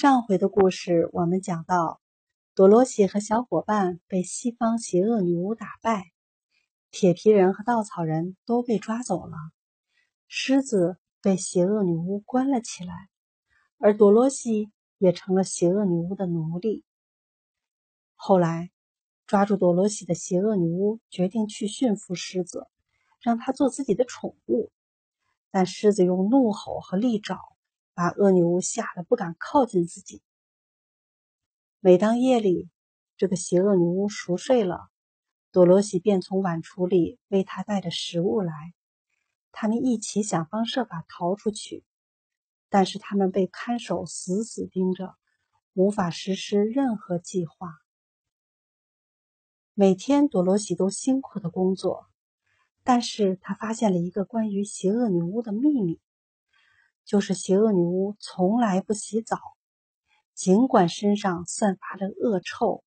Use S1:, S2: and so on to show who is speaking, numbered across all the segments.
S1: 上回的故事我们讲到，多罗西和小伙伴被西方邪恶女巫打败，铁皮人和稻草人都被抓走了，狮子被邪恶女巫关了起来，而多罗西也成了邪恶女巫的奴隶。后来，抓住多罗西的邪恶女巫决定去驯服狮子，让它做自己的宠物，但狮子用怒吼和利爪。把恶女巫吓得不敢靠近自己。每当夜里，这个邪恶女巫熟睡了，多罗西便从碗橱里为她带着食物来。他们一起想方设法逃出去，但是他们被看守死死盯着，无法实施任何计划。每天，多罗西都辛苦的工作，但是他发现了一个关于邪恶女巫的秘密。就是邪恶女巫从来不洗澡，尽管身上散发着恶臭，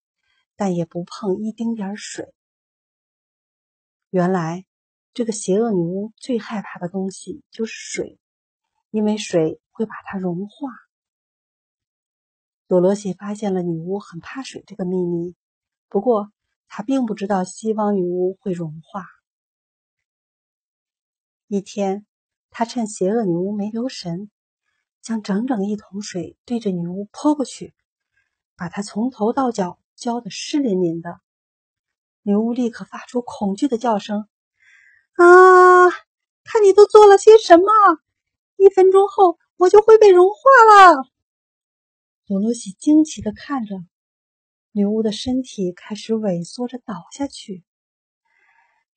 S1: 但也不碰一丁点水。原来，这个邪恶女巫最害怕的东西就是水，因为水会把它融化。多罗西发现了女巫很怕水这个秘密，不过她并不知道西方女巫会融化。一天。他趁邪恶女巫没留神，将整整一桶水对着女巫泼过去，把她从头到脚浇得湿淋淋的。女巫立刻发出恐惧的叫声：“啊！看你都做了些什么！一分钟后我就会被融化了。”多罗西惊奇的看着女巫的身体开始萎缩着倒下去。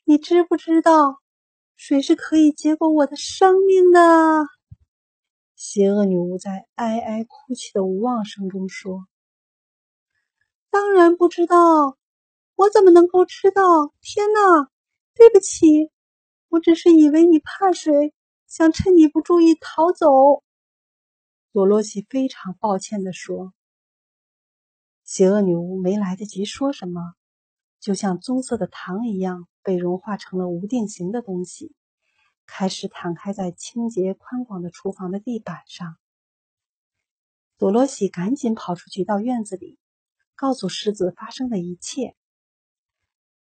S1: 你知不知道？水是可以结果我的生命的。邪恶女巫在哀哀哭泣的无望声中说：“当然不知道，我怎么能够知道？天哪！对不起，我只是以为你怕水，想趁你不注意逃走。”多罗西非常抱歉地说。邪恶女巫没来得及说什么。就像棕色的糖一样，被融化成了无定型的东西，开始摊开在清洁宽广的厨房的地板上。多罗西赶紧跑出去到院子里，告诉狮子发生的一切。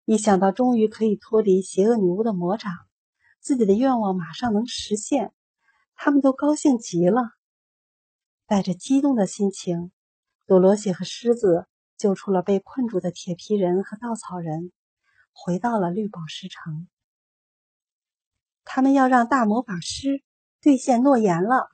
S1: 一想到终于可以脱离邪恶女巫的魔掌，自己的愿望马上能实现，他们都高兴极了。带着激动的心情，多罗西和狮子。救出了被困住的铁皮人和稻草人，回到了绿宝石城。他们要让大魔法师兑现诺言了。